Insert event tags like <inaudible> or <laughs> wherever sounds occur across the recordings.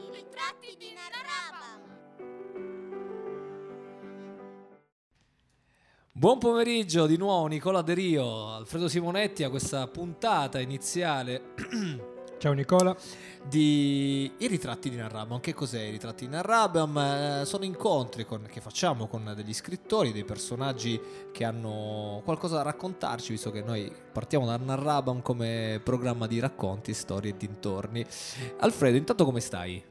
I ritratti di Narrabam. Buon pomeriggio di nuovo Nicola De Rio, Alfredo Simonetti a questa puntata iniziale <clears throat> Ciao Nicola. di I ritratti di Narrabam. Che cos'è i ritratti di Narrabam? Eh, sono incontri con- che facciamo con degli scrittori, dei personaggi che hanno qualcosa da raccontarci, visto che noi partiamo da Narrabam come programma di racconti, storie e dintorni. Alfredo, intanto come stai?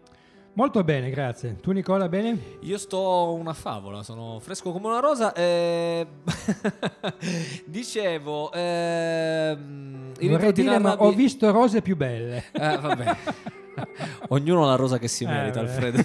Molto bene, grazie. Tu Nicola, bene? Io sto una favola, sono fresco come una rosa. e- <laughs> Dicevo, i Vorrei dire, ma ho visto rose più belle. Eh, vabbè. <laughs> Ognuno ha la rosa che si Eh, merita, beh. Alfredo.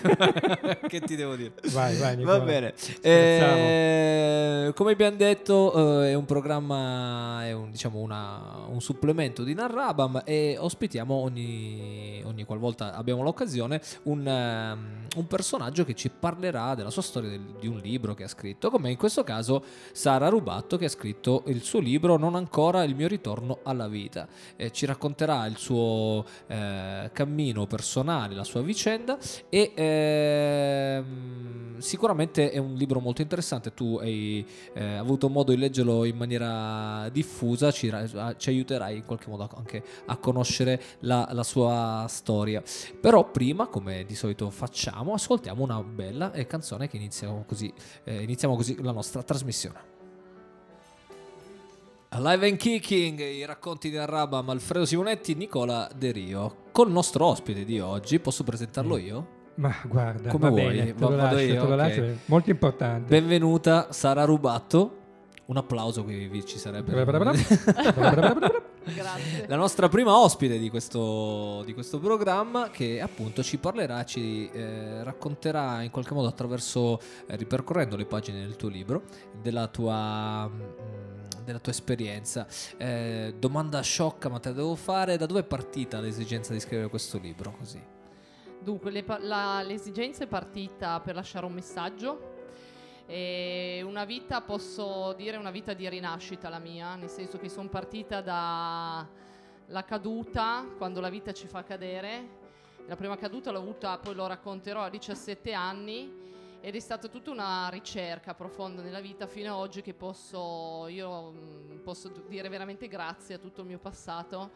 <laughs> che ti devo dire? Vai, vai, Nicola. Va bene. Eh, come abbiamo detto, eh, è un programma, è un, diciamo una- un supplemento di Narrabam e ospitiamo ogni, ogni qualvolta abbiamo l'occasione un, ehm, un personaggio che ci parlerà della sua storia, del- di un libro che ha scritto, come in questo caso Sara Rubatto che ha scritto il suo libro Non ancora il mio ritorno alla vita. Eh, ci racconterà il suo eh, cammino personale, la sua vicenda e ehm, sicuramente è un libro molto interessante. Tu hai eh, avuto modo di leggerlo in maniera diffusa, ci, ci aiuterai in qualche modo anche a conoscere la, la sua storia. Però prima, come di solito facciamo, ascoltiamo una bella eh, canzone che iniziamo così, eh, iniziamo così la nostra trasmissione. Alive and Kicking, i racconti di Arrabam, Alfredo Simonetti, Nicola De Rio. Col nostro ospite di oggi, posso presentarlo io? Ma guarda, Come va vuoi? bene, te Va- lo lascio, io, te lo ok. lascio, molto importante. Benvenuta Sara Rubatto. Un applauso qui ci sarebbe. <laughs> Grazie. La nostra prima ospite di questo, di questo programma che appunto ci parlerà, ci eh, racconterà in qualche modo attraverso, eh, ripercorrendo le pagine del tuo libro, della tua, mm, della tua esperienza. Eh, domanda sciocca ma te la devo fare, da dove è partita l'esigenza di scrivere questo libro così? Dunque, le la- l'esigenza è partita per lasciare un messaggio. E una vita, posso dire, una vita di rinascita la mia, nel senso che sono partita dalla caduta, quando la vita ci fa cadere. La prima caduta l'ho avuta, poi lo racconterò a 17 anni ed è stata tutta una ricerca profonda nella vita fino ad oggi che posso, io posso dire veramente grazie a tutto il mio passato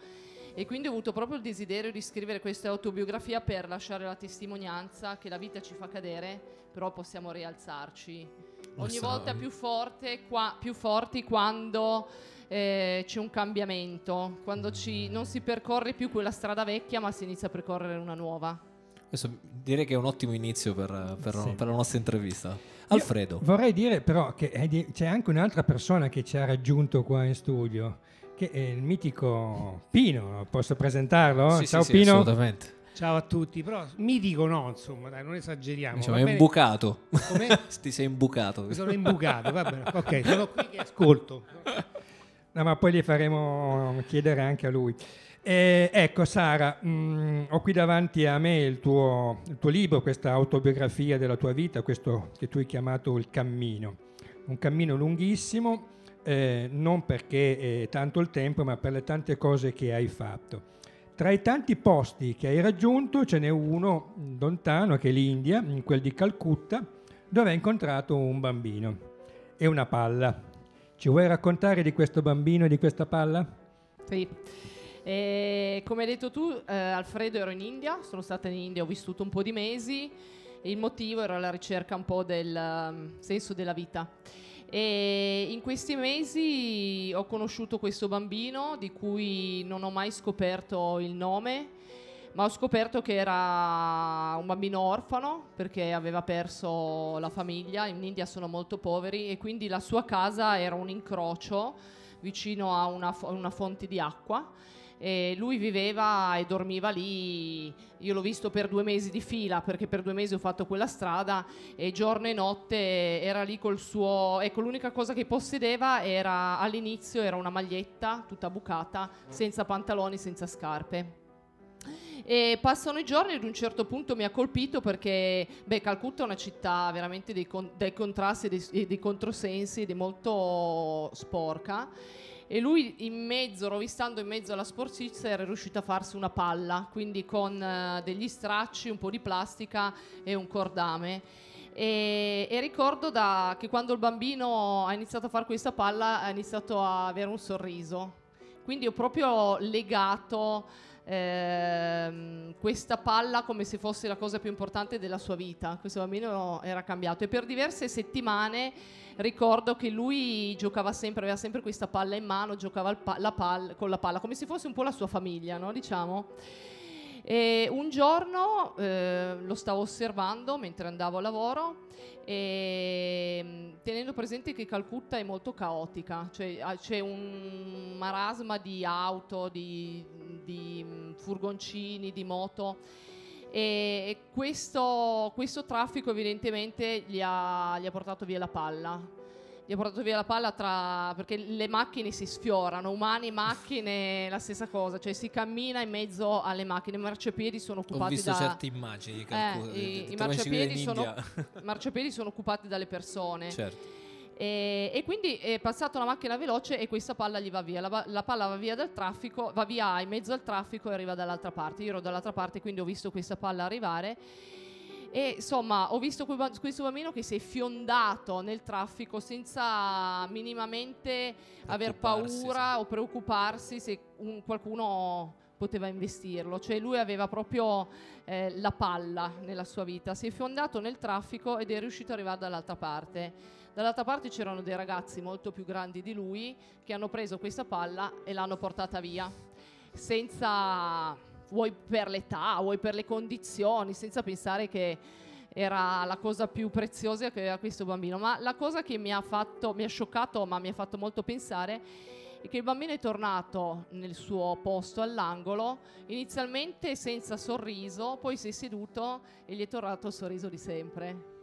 e quindi ho avuto proprio il desiderio di scrivere questa autobiografia per lasciare la testimonianza che la vita ci fa cadere, però possiamo rialzarci. Ogni volta più, forte, qua- più forti quando eh, c'è un cambiamento, quando ci- non si percorre più quella strada vecchia ma si inizia a percorrere una nuova. Questo direi che è un ottimo inizio per, per- Sì. per la nostra intervista. Alfredo. Vorrei dire però che di- c'è anche un'altra persona che ci ha raggiunto qua in studio, che è il mitico Pino. Posso presentarlo? Sì, sì, Ciao sì, Pino. assolutamente. Ciao a tutti, però mitico no, insomma, dai, non esageriamo. Diciamo, è imbucato. Come? <laughs> Ti sei imbucato. Mi sono imbucato, va bene. Ok, sono qui che ascolto. No, ma poi gli faremo chiedere anche a lui. Eh, ecco Sara, mh, ho qui davanti a me il tuo, il tuo libro, questa autobiografia della tua vita, questo che tu hai chiamato il cammino. Un cammino lunghissimo, eh, non perché è tanto il tempo, ma per le tante cose che hai fatto. Tra i tanti posti che hai raggiunto ce n'è uno lontano, che è l'India, in quel di Calcutta, dove hai incontrato un bambino e una palla. Ci vuoi raccontare di questo bambino e di questa palla? Sì. E come hai detto tu, eh, Alfredo ero in India, sono stata in India, ho vissuto un po' di mesi e il motivo era la ricerca un po' del um, senso della vita. E in questi mesi ho conosciuto questo bambino di cui non ho mai scoperto il nome, ma ho scoperto che era un bambino orfano perché aveva perso la famiglia, in India sono molto poveri e quindi la sua casa era un incrocio vicino a una, fo- una fonte di acqua e lui viveva e dormiva lì. Io l'ho visto per due mesi di fila perché per due mesi ho fatto quella strada e giorno e notte era lì col suo. Ecco, l'unica cosa che possedeva era all'inizio era una maglietta tutta bucata, senza pantaloni, senza scarpe. E passano i giorni ad un certo punto mi ha colpito perché beh, Calcutta è una città veramente dei, con- dei contrasti e dei, dei controsensi ed è molto sporca e lui in mezzo, rovistando in mezzo alla sporcizia, era riuscito a farsi una palla, quindi con eh, degli stracci, un po' di plastica e un cordame. E, e ricordo da, che quando il bambino ha iniziato a fare questa palla ha iniziato a avere un sorriso. Quindi ho proprio legato ehm, questa palla come se fosse la cosa più importante della sua vita. Questo bambino era cambiato e per diverse settimane ricordo che lui giocava sempre, aveva sempre questa palla in mano, giocava pa- la palla, con la palla come se fosse un po' la sua famiglia, no? diciamo. E un giorno eh, lo stavo osservando mentre andavo a lavoro e mm, tenendo presente che Calcutta è molto caotica, cioè ah, c'è un marasma di auto, di, di mm, furgoncini, di moto e questo, questo traffico evidentemente gli ha, gli ha portato via la palla gli ha portato via la palla tra, perché le macchine si sfiorano, umani, macchine, <laughs> la stessa cosa, cioè si cammina in mezzo alle macchine, i marciapiedi sono occupati Ho visto da... certe immagini. Eh, i, i marciapiedi, sono, marciapiedi sono occupati dalle persone. Certo. E, e, quindi è passata una macchina veloce e questa palla gli va via. La, la, palla va via dal traffico, va via in mezzo al traffico e arriva dall'altra parte. Io ero dall'altra parte, quindi ho visto questa palla arrivare e insomma, ho visto questo bambino che si è fiondato nel traffico senza minimamente aver paura sì. o preoccuparsi se un, qualcuno poteva investirlo. Cioè lui aveva proprio eh, la palla nella sua vita, si è fiondato nel traffico ed è riuscito ad arrivare dall'altra parte. Dall'altra parte c'erano dei ragazzi molto più grandi di lui che hanno preso questa palla e l'hanno portata via senza vuoi per l'età, vuoi per le condizioni, senza pensare che era la cosa più preziosa che aveva questo bambino. Ma la cosa che mi ha fatto, mi ha scioccato, ma mi ha fatto molto pensare, è che il bambino è tornato nel suo posto all'angolo, inizialmente senza sorriso, poi si è seduto e gli è tornato il sorriso di sempre.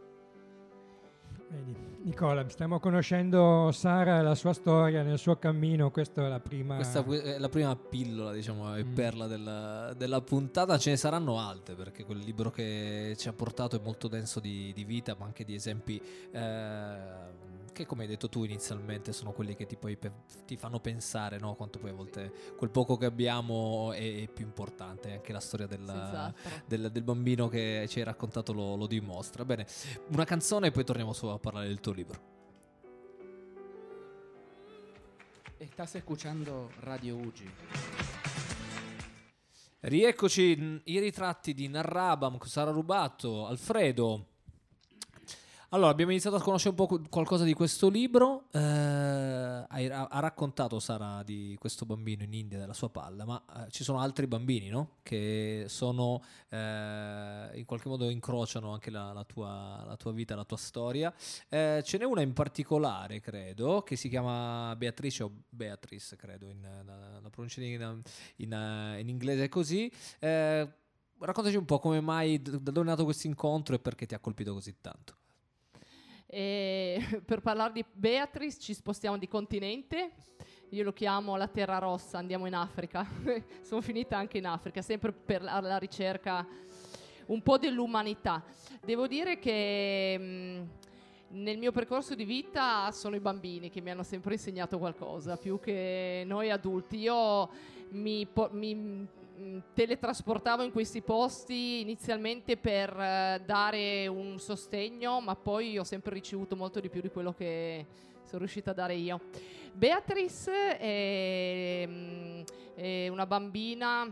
Vedi. Nicola, stiamo conoscendo Sara e la sua storia nel suo cammino, questa è la prima... Questa è la prima pillola, diciamo, mm. perla della, della, puntata, ce ne saranno altre perché quel libro che ci ha portato è molto denso di, di vita, ma anche di esempi... Eh, che come hai detto tu inizialmente sono quelli che ti, poi pe- ti fanno pensare no? quanto poi a volte quel poco che abbiamo è, è più importante, anche la storia del, del, del, bambino che ci hai raccontato lo, lo dimostra. Bene, una canzone e poi torniamo su a parlare del tuo libro. Estás escuchando Radio Ugi. Rieccoci i ritratti di Narrabam, Sara Rubato, Alfredo. Allora, abbiamo iniziato a conoscere un po' qualcosa di questo libro. Eh, ha, ha, raccontato Sara di questo bambino in India, della sua palla, ma eh, ci sono altri bambini, no? Che sono eh, in qualche modo incrociano anche la, la, tua, la, tua, vita, la tua storia. Eh, ce n'è una in particolare, credo, che si chiama Beatrice o Beatrice, credo, in, la, la pronuncia in, in, in, inglese è così. Eh, raccontaci un po' come mai, da dove è nato questo incontro e perché ti ha colpito così tanto. E <laughs> per parlare di Beatrice ci spostiamo di continente. Io lo chiamo la Terra Rossa, andiamo in Africa. <laughs> Sono finita anche in Africa, sempre per la, la ricerca un po' dell'umanità. Devo dire che mh, nel mio percorso di vita sono i bambini che mi hanno sempre insegnato qualcosa, più che noi adulti. Io mi, po- mi Mm, teletrasportavo in questi posti inizialmente per uh, dare un sostegno, ma poi ho sempre ricevuto molto di più di quello che sono riuscita a dare io. Beatrice è, mm, è una bambina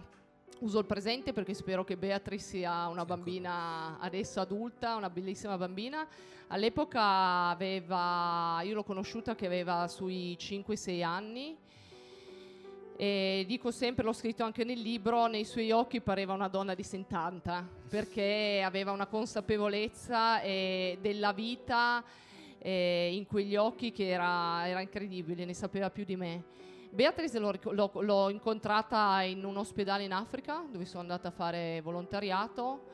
uso il presente perché spero che Beatrice sia una bambina adesso adulta, una bellissima bambina. All'epoca aveva, io l'ho conosciuta che aveva sui 5-6 anni e dico sempre, l'ho scritto anche nel libro, nei suoi occhi pareva una donna di 70 perché aveva una consapevolezza eh, della vita eh, in quegli occhi che era, era, incredibile, ne sapeva più di me. Beatrice l'ho, l'ho, l'ho incontrata in un ospedale in Africa dove sono andata a fare volontariato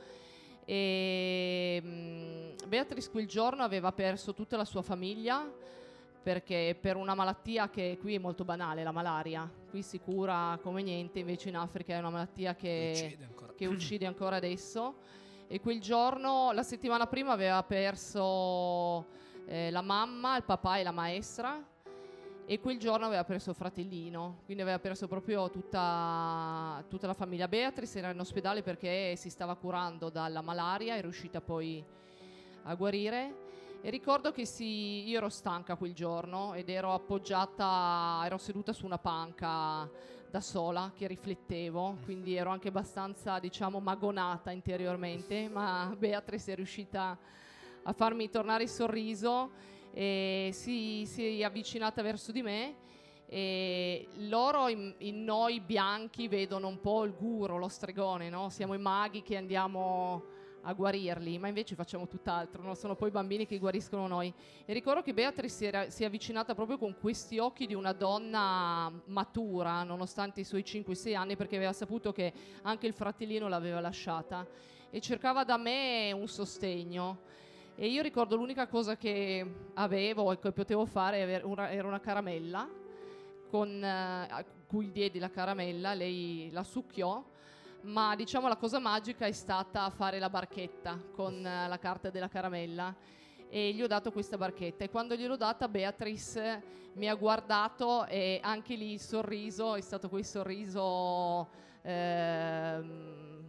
e mh, Beatrice quel giorno aveva perso tutta la sua famiglia perché per una malattia che qui è molto banale, la malaria, qui si cura come niente, invece in Africa è una malattia che uccide ancora, che uccide ancora adesso. E quel giorno, la settimana prima, aveva perso eh, la mamma, il papà e la maestra. e quel giorno aveva perso il fratellino, quindi aveva perso proprio tutta, tutta la famiglia. Beatrice era in ospedale perché si stava curando dalla malaria, è riuscita poi a guarire. E ricordo che sì, io ero stanca quel giorno ed ero appoggiata, ero seduta su una panca da sola che riflettevo, quindi ero anche abbastanza, diciamo, magonata interiormente, ma Beatrice è riuscita a farmi tornare il sorriso e si, si è avvicinata verso di me e loro in, in, noi bianchi vedono un po' il guru, lo stregone, no? siamo i maghi che andiamo a guarirli, ma invece facciamo tutt'altro, no? sono poi i bambini che guariscono noi. E ricordo che Beatrice si, era, si è avvicinata proprio con questi occhi di una donna matura, nonostante i suoi 5-6 anni, perché aveva saputo che anche il fratellino l'aveva lasciata e cercava da me un sostegno. E io ricordo l'unica cosa che avevo e che potevo fare era una caramella con, eh, cui diedi la caramella, lei la succhiò, ma diciamo la cosa magica è stata fare la barchetta con eh, la carta della caramella e gli ho dato questa barchetta e quando gliel'ho data Beatrice mi ha guardato e anche lì il sorriso è stato quel sorriso ehm,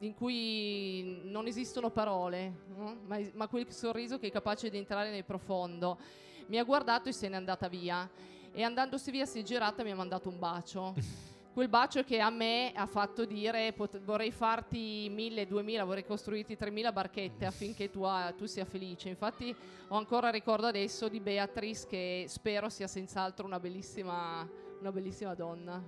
in cui non esistono parole, ma, ma, quel sorriso che è capace di entrare nel profondo. Mi ha guardato e se n'è andata via. E andandosi via si è girata e mi ha mandato un bacio. <laughs> Quel bacio che a me ha fatto dire pot- vorrei farti mille, duemila, vorrei costruirti tremila barchette affinché tu, ha, tu sia felice. Infatti ho ancora ricordo adesso di Beatrice che spero sia senz'altro una bellissima, una bellissima donna.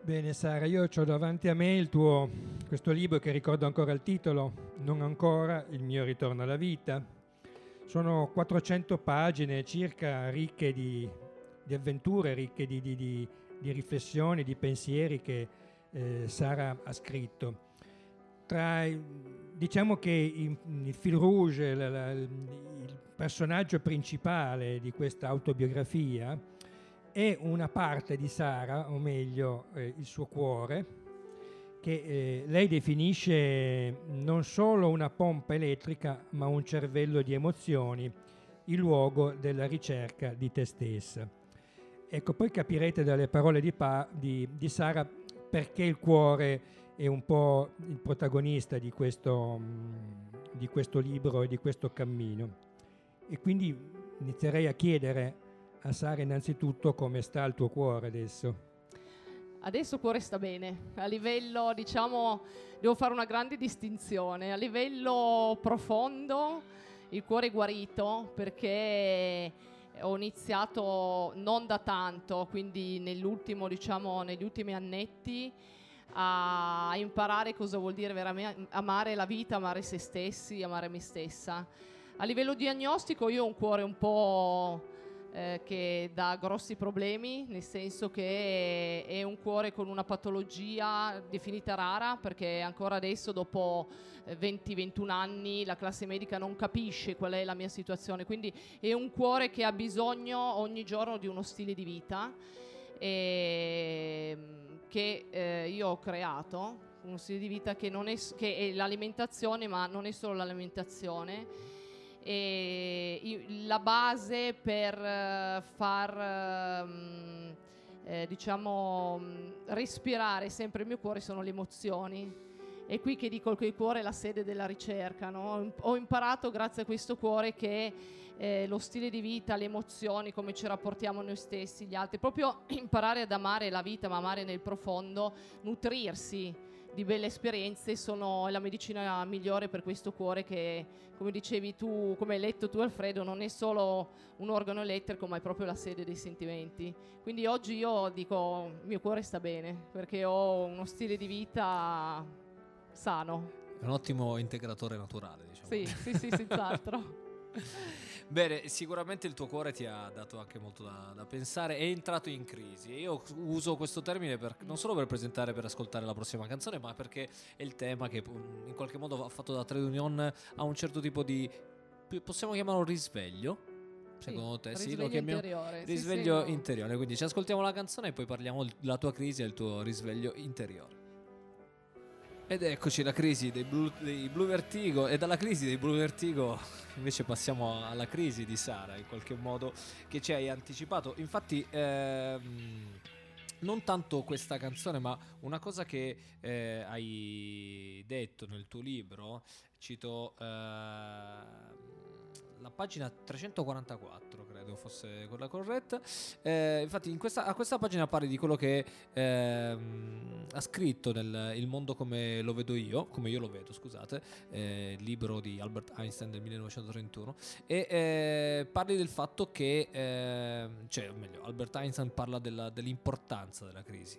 Bene Sara, io ho davanti a me il tuo, questo libro che ricordo ancora il titolo, Non ancora, il mio ritorno alla vita. Sono 400 pagine circa ricche di, di avventure, ricche di, di, di, riflessioni, di pensieri che eh, Sara ha scritto. Tra, diciamo che il, il fil rouge, la, la, il personaggio principale di questa autobiografia è una parte di Sara, o meglio eh, il suo cuore, che eh, lei definisce non solo una pompa elettrica, ma un cervello di emozioni, il luogo della ricerca di te stessa. Ecco, poi capirete dalle parole di, pa- di, di Sara perché il cuore è un po' il protagonista di questo, mm, di questo libro e di questo cammino. E quindi inizierei a chiedere a Sara innanzitutto come sta il tuo cuore adesso? Adesso il cuore sta bene, a livello diciamo devo fare una grande distinzione, a livello profondo il cuore è guarito perché ho iniziato non da tanto, quindi diciamo negli ultimi annetti a imparare cosa vuol dire veramente amare la vita, amare se stessi, amare me stessa. A livello diagnostico io ho un cuore un po' eh, che dà grossi problemi, nel senso che è un cuore con una patologia definita rara, perché ancora adesso, dopo 20-21 eh, anni, la classe medica non capisce qual è la mia situazione. Quindi è un cuore che ha bisogno ogni giorno di uno stile di vita e, ehm, che eh, io ho creato, uno stile di vita che, è, che è l'alimentazione, ma non è solo l'alimentazione e la base per eh, far um, eh, diciamo um, respirare sempre il mio cuore sono le emozioni è qui che dico che il cuore è la sede della ricerca no? ho imparato grazie a questo cuore che eh, lo stile di vita, le emozioni, come ci rapportiamo noi stessi, gli altri, proprio <clears throat> imparare ad amare la vita, ma amare nel profondo, nutrirsi di belle esperienze sono la medicina migliore per questo cuore che, come dicevi tu, come hai letto tu Alfredo, non è solo un organo elettrico ma è proprio la sede dei sentimenti. Quindi oggi io dico il mio cuore sta bene perché ho uno stile di vita sano. È un ottimo integratore naturale, diciamo. Sì, sì, sì, senz'altro. <laughs> <laughs> Bene, sicuramente il tuo cuore ti ha dato anche molto da, da pensare, è entrato in crisi. Io uso questo termine per, non solo per presentare, per ascoltare la prossima canzone, ma perché è il tema che mm, in qualche modo ha fatto da Trade Union a un certo tipo di, possiamo chiamarlo risveglio? Secondo te sì, lo chiamiamo interiore. risveglio sì, sì, interiore. Quindi ci ascoltiamo la canzone e poi parliamo della tua crisi e del tuo risveglio interiore. Ed eccoci la crisi dei Blue, dei Blue Vertigo e dalla crisi dei Blue Vertigo invece passiamo alla crisi di Sara in qualche modo che ci hai anticipato. Infatti ehm, non tanto questa canzone ma una cosa che eh, hai detto nel tuo libro, cito ehm, la pagina 344 credo fosse quella corretta. Eh, infatti in questa, a questa pagina parli di quello che ehm, ha scritto nel Il mondo come lo vedo io come io lo vedo scusate eh, libro di Albert Einstein del 1931 e eh, parli del fatto che ehm, cioè meglio Albert Einstein parla della- dell'importanza della crisi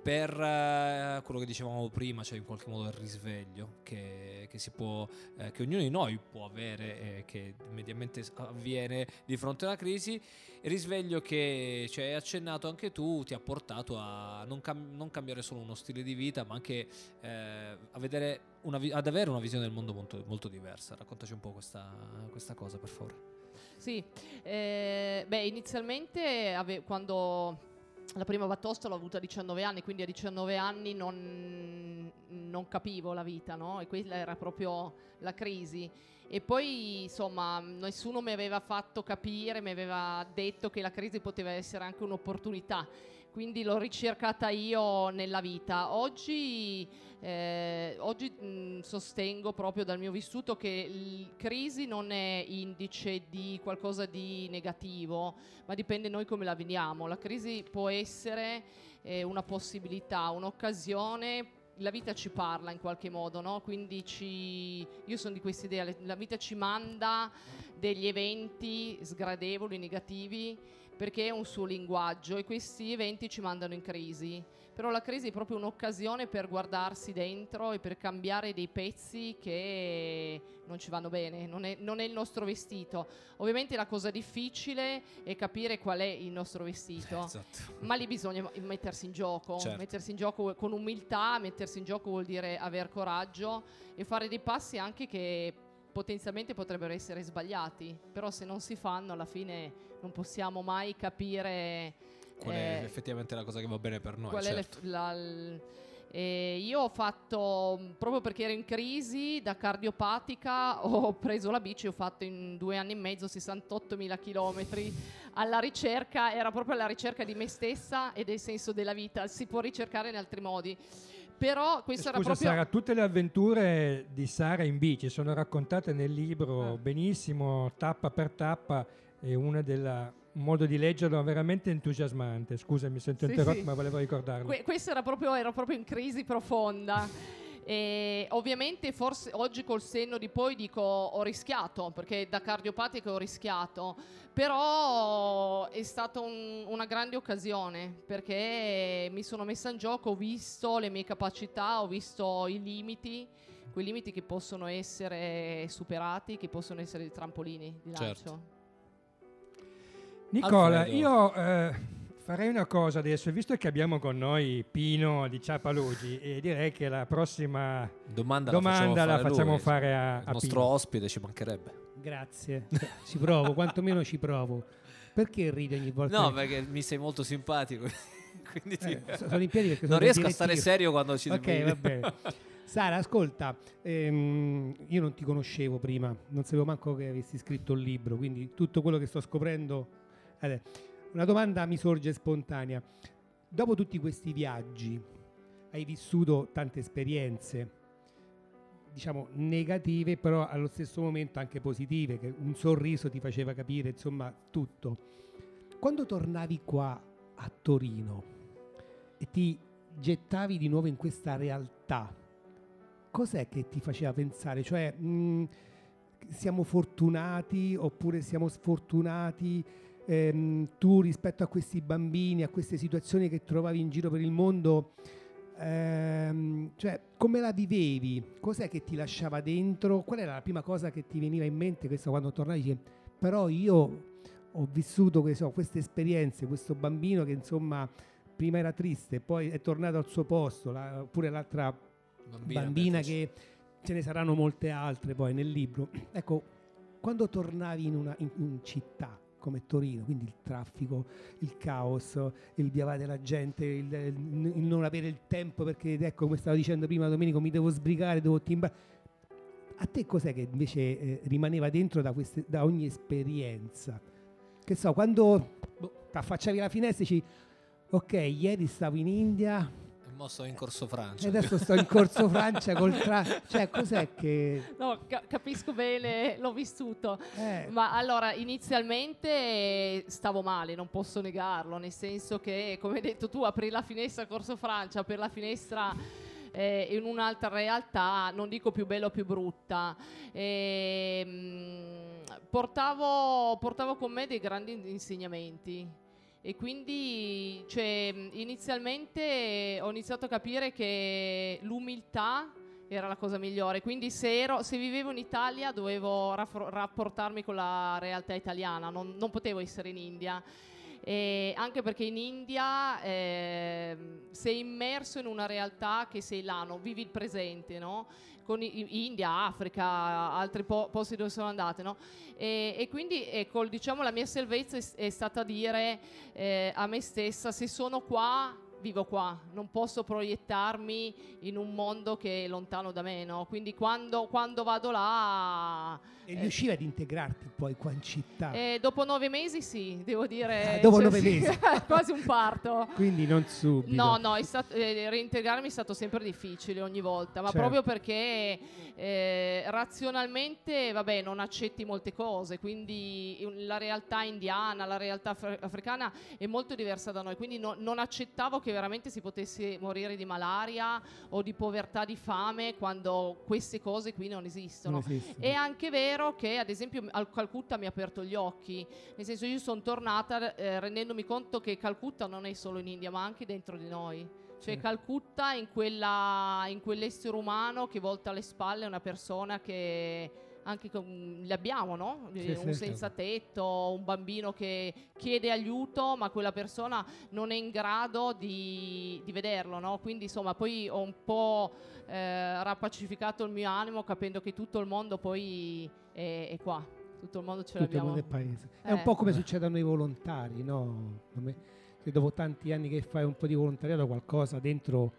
per eh, quello che dicevamo prima, cioè in qualche modo il risveglio che, che si può, eh, che ognuno di noi può avere, eh, che mediamente avviene di fronte alla crisi. Il risveglio che ci hai accennato anche tu ti ha portato a non, cam- non cambiare solo uno stile di vita, ma anche eh, vi- ad avere una visione del mondo molto, molto diversa. Raccontaci un po' questa, questa cosa, per favore. Sì, eh, beh, inizialmente ave- quando la prima batosta l'ho avuta a 19 anni, quindi a 19 anni non, non capivo la vita, no? E quella era proprio la crisi. E poi, insomma, nessuno mi aveva fatto capire, mi aveva detto che la crisi poteva essere anche un'opportunità. Quindi l'ho ricercata io nella vita. Oggi, eh, oggi mh, sostengo proprio dal mio vissuto che la crisi non è indice di qualcosa di negativo, ma dipende noi come la vediamo. La crisi può essere eh, una possibilità, un'occasione. La vita ci parla in qualche modo, no? Quindi ci... io sono di questa idea, la vita ci manda degli eventi sgradevoli, negativi, perché è un suo linguaggio e questi eventi ci mandano in crisi. Però la crisi è proprio un'occasione per guardarsi dentro e per cambiare dei pezzi che non ci vanno bene, non è, non è il nostro vestito. Ovviamente la cosa difficile è capire qual è il nostro vestito. Esatto. Ma lì bisogna mettersi in gioco, Certo. mettersi in gioco con umiltà, mettersi in gioco vuol dire aver coraggio e fare dei passi anche che potenzialmente potrebbero essere sbagliati, però se non si fanno alla fine non possiamo mai capire Qual è eh, effettivamente la cosa che va bene per noi? qual è certo. le- la- l- eh, io ho fatto, proprio perché ero in crisi da cardiopatica, <laughs> ho preso la bici, ho fatto in due anni e mezzo 68.000 chilometri alla ricerca, era proprio alla ricerca di me stessa e del senso della vita, si può ricercare in altri modi. Però questo era Scusa proprio... Sara, tutte le avventure di Sara in bici sono raccontate nel libro Ah. benissimo, tappa per tappa, e una del modo di leggerlo veramente entusiasmante. Scusa, mi sento Sì, interrotto, sì. ma volevo ricordarlo. Que- questo era proprio, ero proprio in crisi profonda. E ovviamente forse oggi col senno di poi dico ho rischiato perché da cardiopatica ho rischiato però è stata un- una grande occasione perché mi sono messa in gioco ho visto le mie capacità ho visto i limiti quei limiti che possono essere superati che possono essere dei trampolini di lancio Certo. Nicola, Alfredo. io eh, farei una cosa adesso, visto che abbiamo con noi Pino di Ciapalugi, e direi che la prossima Domanda, domanda la la facciamo lui, fare a, Il a nostro Pino. ospite ci mancherebbe. Grazie. ci provo, quantomeno ci provo. Perché ridi ogni volta? No, perché mi sei molto simpatico. <laughs> Quindi ti- Eh, so- sono in piedi perché non sono riesco a stare serio quando ci Ok, va bene. Sara, ascolta, ehm, io non ti conoscevo prima, non sapevo manco che avessi scritto un libro, quindi tutto quello che sto scoprendo... una domanda mi sorge spontanea. Dopo tutti questi viaggi, hai vissuto tante esperienze, diciamo negative, però allo stesso momento anche positive, che un sorriso ti faceva capire, insomma, tutto. Quando tornavi qua a Torino e ti gettavi di nuovo in questa realtà, cos'è che ti faceva pensare? Cioè, mh, siamo fortunati oppure siamo sfortunati? Ehm, tu rispetto a questi bambini, a queste situazioni che trovavi in giro per il mondo, ehm, cioè, come la vivevi? Cos'è che ti lasciava dentro? Qual era la prima cosa che ti veniva in mente? Questo quando tornavi, dici, però io ho vissuto so, queste esperienze, questo bambino che insomma prima era triste, poi è tornato al suo posto, la- oppure l'altra bambina, che ce ne saranno molte altre poi nel libro. Ecco, quando tornavi in una in- in città, come Torino, quindi il traffico, il caos, il via vai della gente, il, il non avere il tempo perché ecco come stavo dicendo prima Domenico mi devo sbrigare, devo timbrare. A te cos'è che invece eh, rimaneva dentro da, queste, da, ogni esperienza? Che so, quando boh, affacciavi la finestra e dici ok, ieri stavo in India, Mo sto in corso Francia. e adesso sto in corso Francia col tra... Cioè, cos'è che... No, ca- capisco bene, l'ho vissuto. Eh, Ma allora, inizialmente stavo male, non posso negarlo, nel senso che, come hai detto tu, aprire la finestra Corso Francia, per la finestra eh, in un'altra realtà, non dico più bella o più brutta. Ehm, portavo, portavo con me dei grandi insegnamenti. E quindi cioè, inizialmente ho iniziato a capire che l'umiltà era la cosa migliore. Quindi se, ero- se vivevo in Italia dovevo rapportarmi con la realtà italiana, non, non potevo essere in India. E anche perché in India ehm, sei immerso in una realtà che sei là, non vivi il presente, no? Con i- India, Africa, altri po- posti dove sono andate, no? E, e quindi ecco, diciamo la mia salvezza è, è stata dire eh, a me stessa se sono qua vivo qua, non posso proiettarmi in un mondo che è lontano da me, no? Quindi quando, quando vado là... e riuscivi ad integrarti poi qua in città. eh, dopo nove mesi sì, devo dire... Ah, dopo cioè, nove sì, mesi. <laughs> quasi un parto. Quindi non subito. No, no, è stato- eh, reintegrarmi è stato sempre difficile ogni volta, ma Certo. proprio perché eh, razionalmente, vabbè, non accetti molte cose, quindi la realtà indiana, la realtà afri- africana è molto diversa da noi, quindi no- non accettavo che veramente si potesse morire di malaria o di povertà, di fame, quando queste cose qui non esistono. Non esistono. È anche vero che, ad esempio, al Calcutta mi ha aperto gli occhi, nel senso io sono tornata eh, rendendomi conto che Calcutta non è solo in India, ma anche dentro di noi. Cioè Certo. Calcutta in, quella, in quell'essere umano che volta alle spalle una persona che anche con, li abbiamo, no? Sì, Eh, un sì. senza tetto, un bambino che chiede aiuto, ma quella persona non è in grado di, di vederlo, no? Quindi insomma poi ho un po' eh, rapacificato il mio animo capendo che tutto il mondo poi è, è qua, tutto il mondo ce tutto il l'abbiamo. mondo del paese. È Eh. un po' come succede a noi volontari, no? Come- Se dopo tanti anni che fai un po' di volontariato qualcosa dentro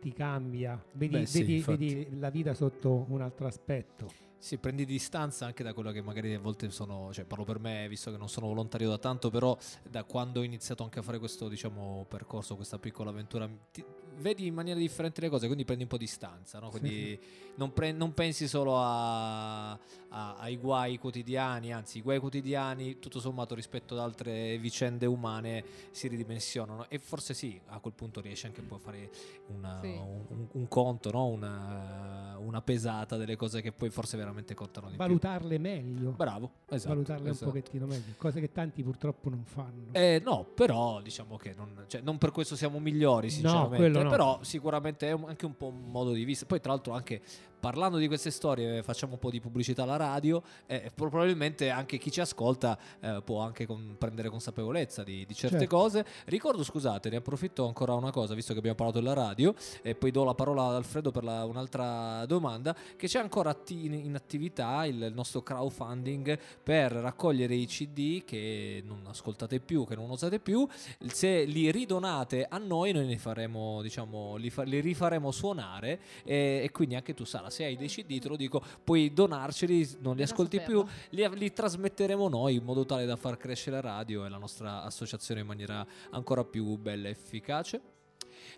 ti cambia, vedi, Beh, sì, vedi- vedi la vita sotto un altro aspetto. Sì, prendi distanza anche da quello che magari a volte sono, cioè parlo per me, visto che non sono volontario da tanto, però da quando ho iniziato anche a fare questo, diciamo, percorso, questa piccola avventura, ti- vedi in maniera differente le cose, quindi prendi un po' di distanza, no? Sì, Quindi Non, pre- non pensi solo a- a- ai guai quotidiani, anzi i guai quotidiani tutto sommato rispetto ad altre vicende umane si ridimensionano e forse sì, a quel punto riesci anche poi a fare una- Sì. un, un- un conto, no? una, una pesata delle cose che poi forse veramente contano di più. Valutarle meglio. Bravo, esatto. valutarle esatto. un pochettino meglio, cose che tanti purtroppo non fanno. Eh, no, però diciamo che non, cioè, non per questo siamo migliori, No, sinceramente. quello no. Però sicuramente è anche un po' un modo di vista. Poi, tra l'altro, anche parlando di queste storie, facciamo un po' di pubblicità alla radio. eh, probabilmente anche chi ci ascolta eh, può anche con- prendere consapevolezza di, di certe Certo. cose. Ricordo, scusate, ne approfitto ancora una cosa, visto che abbiamo parlato della radio, e poi do la parola ad Alfredo per la- un'altra domanda. Che c'è ancora atti- in, in attività il, il nostro crowdfunding per raccogliere i CD che non ascoltate più, che non usate più. Se li ridonate a noi, noi ne faremo, diciamo, li, fa- li rifaremo suonare. E, e quindi anche tu, Sara, se hai dei CD, te lo dico, puoi donarceli, non li ascolti più, li, li trasmetteremo noi in modo tale da far crescere la radio e la nostra associazione in maniera ancora più bella e efficace.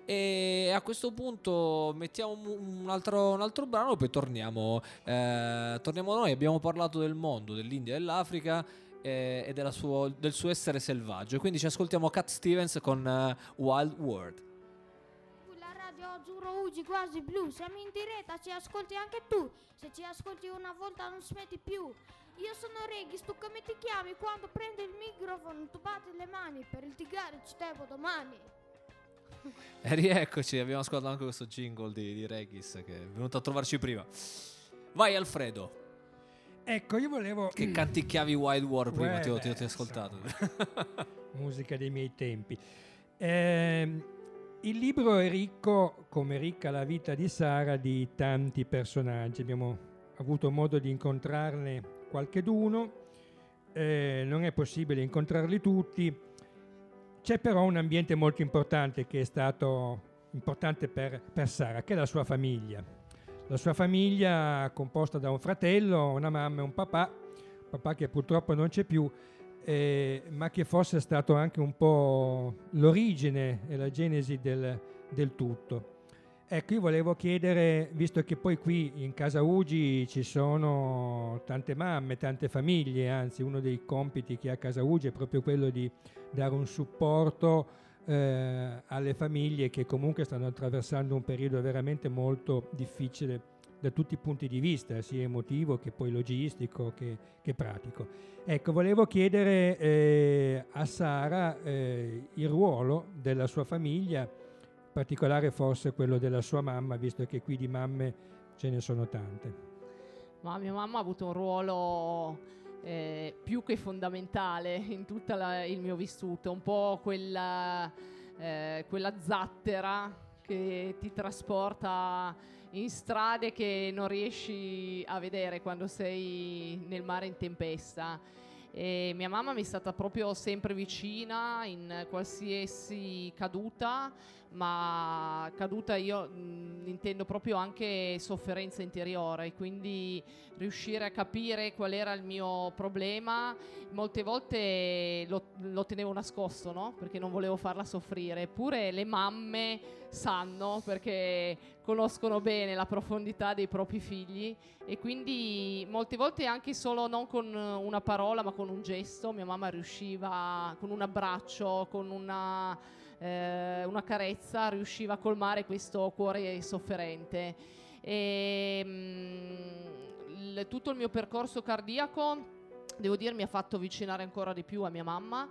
E a questo punto mettiamo un altro, un altro brano, poi torniamo, eh, torniamo noi. Abbiamo parlato del mondo, dell'India e dell'Africa eh, e della suo- del suo essere selvaggio. Quindi ci ascoltiamo Cat Stevens con eh, Wild World. Ugi quasi blu, siamo in diretta, ci ascolti anche tu. Se ci ascolti una volta non smetti più. Io sono Regis, tu come ti chiami? Quando prendi il microfono tu batti le mani, per litigare ci devo domani. <laughs> E rieccoci, abbiamo ascoltato anche questo jingle di, di Regis che è venuto a trovarci prima. Vai Alfredo, Ecco, io volevo... che canticchiavi Wild War prima, ti ho, ti ho- ti ho ascoltato. <laughs> musica dei miei tempi. Ehm, il libro è ricco, come ricca la vita di Sara, di tanti personaggi. Abbiamo avuto modo di incontrarne qualcheduno. eh, non è possibile incontrarli tutti. C'è però un ambiente molto importante che è stato importante per, per Sara, che è la sua famiglia. La sua famiglia composta da un fratello, una mamma e un papà, papà che purtroppo non c'è più, eh, ma che fosse stato anche un po' l'origine e la genesi del, del tutto. Ecco, io volevo chiedere, visto che poi qui in casa Ugi ci sono tante mamme, tante famiglie, anzi uno dei compiti che ha casa Ugi è proprio quello di dare un supporto eh, alle famiglie che comunque stanno attraversando un periodo veramente molto difficile da tutti i punti di vista, sia emotivo che poi logistico che, che pratico. Ecco, volevo chiedere eh, a Sara eh, il ruolo della sua famiglia particolare forse quello della sua mamma, visto che qui di mamme ce ne sono tante. Ma mia mamma ha avuto un ruolo eh, più che fondamentale in tutto il mio vissuto, un po' quella, eh, quella zattera che ti trasporta in strade che non riesci a vedere quando sei nel mare in tempesta. E mia mamma mi è stata proprio sempre vicina in qualsiasi caduta ma caduta io mh, intendo proprio anche sofferenza interiore, quindi riuscire a capire qual era il mio problema, molte volte lo, lo tenevo nascosto, no? perché non volevo farla soffrire, eppure le mamme sanno perché conoscono bene la profondità dei propri figli e quindi molte volte anche solo non con una parola ma con un gesto, mia mamma riusciva con un abbraccio, con una eh, una carezza riusciva a colmare questo cuore sofferente. E, mh, il, tutto il mio percorso cardiaco, devo dire, mi ha fatto avvicinare ancora di più a mia mamma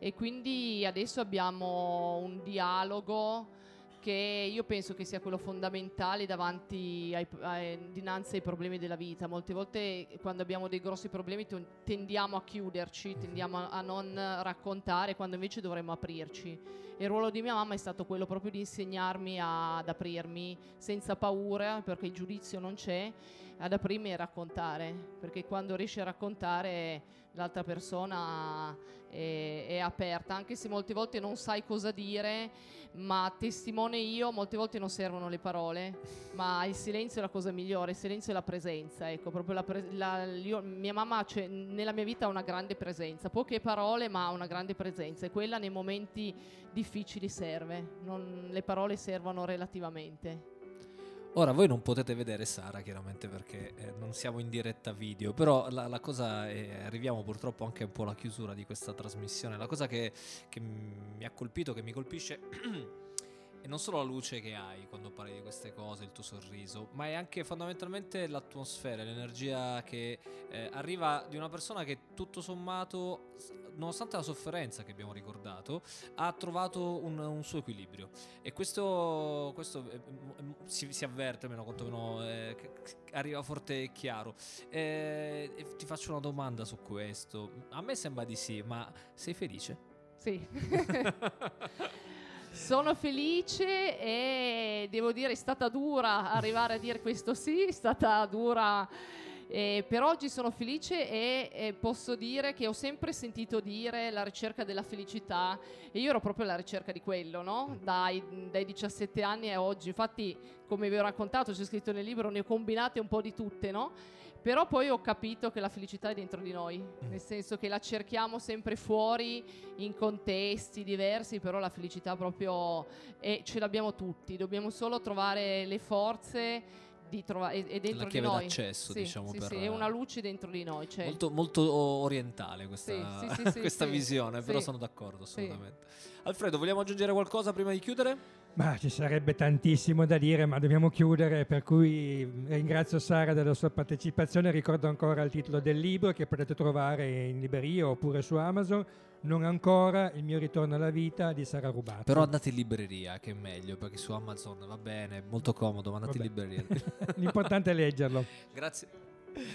e quindi adesso abbiamo un dialogo che io penso che sia quello fondamentale davanti ai, ai, dinanzi ai problemi della vita. Molte volte quando abbiamo dei grossi problemi tendiamo a chiuderci, mhm. tendiamo a, a non raccontare quando invece dovremmo aprirci. Il ruolo di mia mamma è stato quello proprio di insegnarmi ad aprirmi senza paura, perché il giudizio non c'è, ad aprirmi e raccontare, perché quando riesci a raccontare l'altra persona è, è aperta, anche se molte volte non sai cosa dire, ma testimone io, molte volte non servono le parole, ma il silenzio è la cosa migliore, il silenzio è la presenza, ecco, proprio la, pre- la io, mia mamma cioè, nella mia vita ha una grande presenza, poche parole ma una grande presenza e quella nei momenti difficili serve, non, le parole servono relativamente. Ora voi non potete vedere Sara chiaramente perché eh, non siamo in diretta video, però la, la, cosa è, arriviamo purtroppo anche un po' alla chiusura di questa trasmissione, la cosa che, che mi ha colpito, che mi colpisce <clears throat> è non solo la luce che hai quando parli di queste cose, il tuo sorriso, ma è anche fondamentalmente l'atmosfera, l'energia che eh, arriva di una persona che tutto sommato, nonostante la sofferenza che abbiamo ricordato, ha trovato un, un suo equilibrio. E questo, questo eh, si, si, avverte, almeno quantomeno eh, arriva forte e chiaro. Eh, e ti faccio una domanda su questo. A me sembra di sì, ma sei felice? Sì. <laughs> <laughs> Sono felice e devo dire è stata dura arrivare a dire questo sì, è stata dura. Eh, per oggi sono felice e eh, posso dire che ho sempre sentito dire la ricerca della felicità e io ero proprio alla ricerca di quello, no? dai, dai 17 anni a oggi. Infatti, come vi ho raccontato, c'è scritto nel libro, ne ho combinate un po' di tutte, no? Però poi ho capito che la felicità è dentro di noi, mm. nel senso che la cerchiamo sempre fuori in contesti diversi, però la felicità proprio è, ce l'abbiamo tutti, dobbiamo solo trovare le forze di trovare è, dentro la chiave di noi. d'accesso, sì, diciamo sì, per sì, è una luce dentro di noi, cioè. molto, molto, orientale questa, sì, <laughs> questa visione, però sono d'accordo assolutamente. Alfredo, vogliamo aggiungere qualcosa prima di chiudere? Ma ci sarebbe tantissimo da dire, ma dobbiamo chiudere, per cui ringrazio Sara della sua partecipazione, ricordo ancora il titolo del libro che potete trovare in libreria oppure su Amazon, non ancora il mio ritorno alla vita di Sara Rubato. Però andate in libreria che è meglio, perché su Amazon va bene, molto comodo, ma andate Vabbè. in libreria. <laughs> L'importante è leggerlo. Grazie.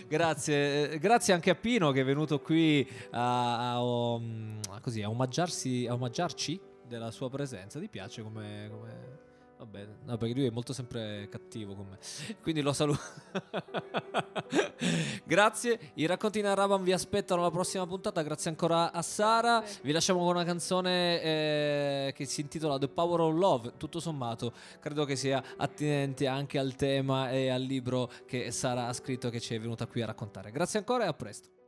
Grazie, eh, grazie anche a Pino che è venuto qui a, a, a, così, a, omaggiarsi, a omaggiarci della sua presenza. Ti piace come, come Va bene, no, perché lui è molto sempre cattivo con me. <laughs> Quindi lo saluto. <laughs> Grazie. I racconti in Araban vi aspettano alla prossima puntata. Grazie ancora a Sara. Vi lasciamo con una canzone eh, che si intitola The Power of Love. Tutto sommato, credo che sia attinente anche al tema e al libro che Sara ha scritto e che ci è venuta qui a raccontare. Grazie ancora e a presto.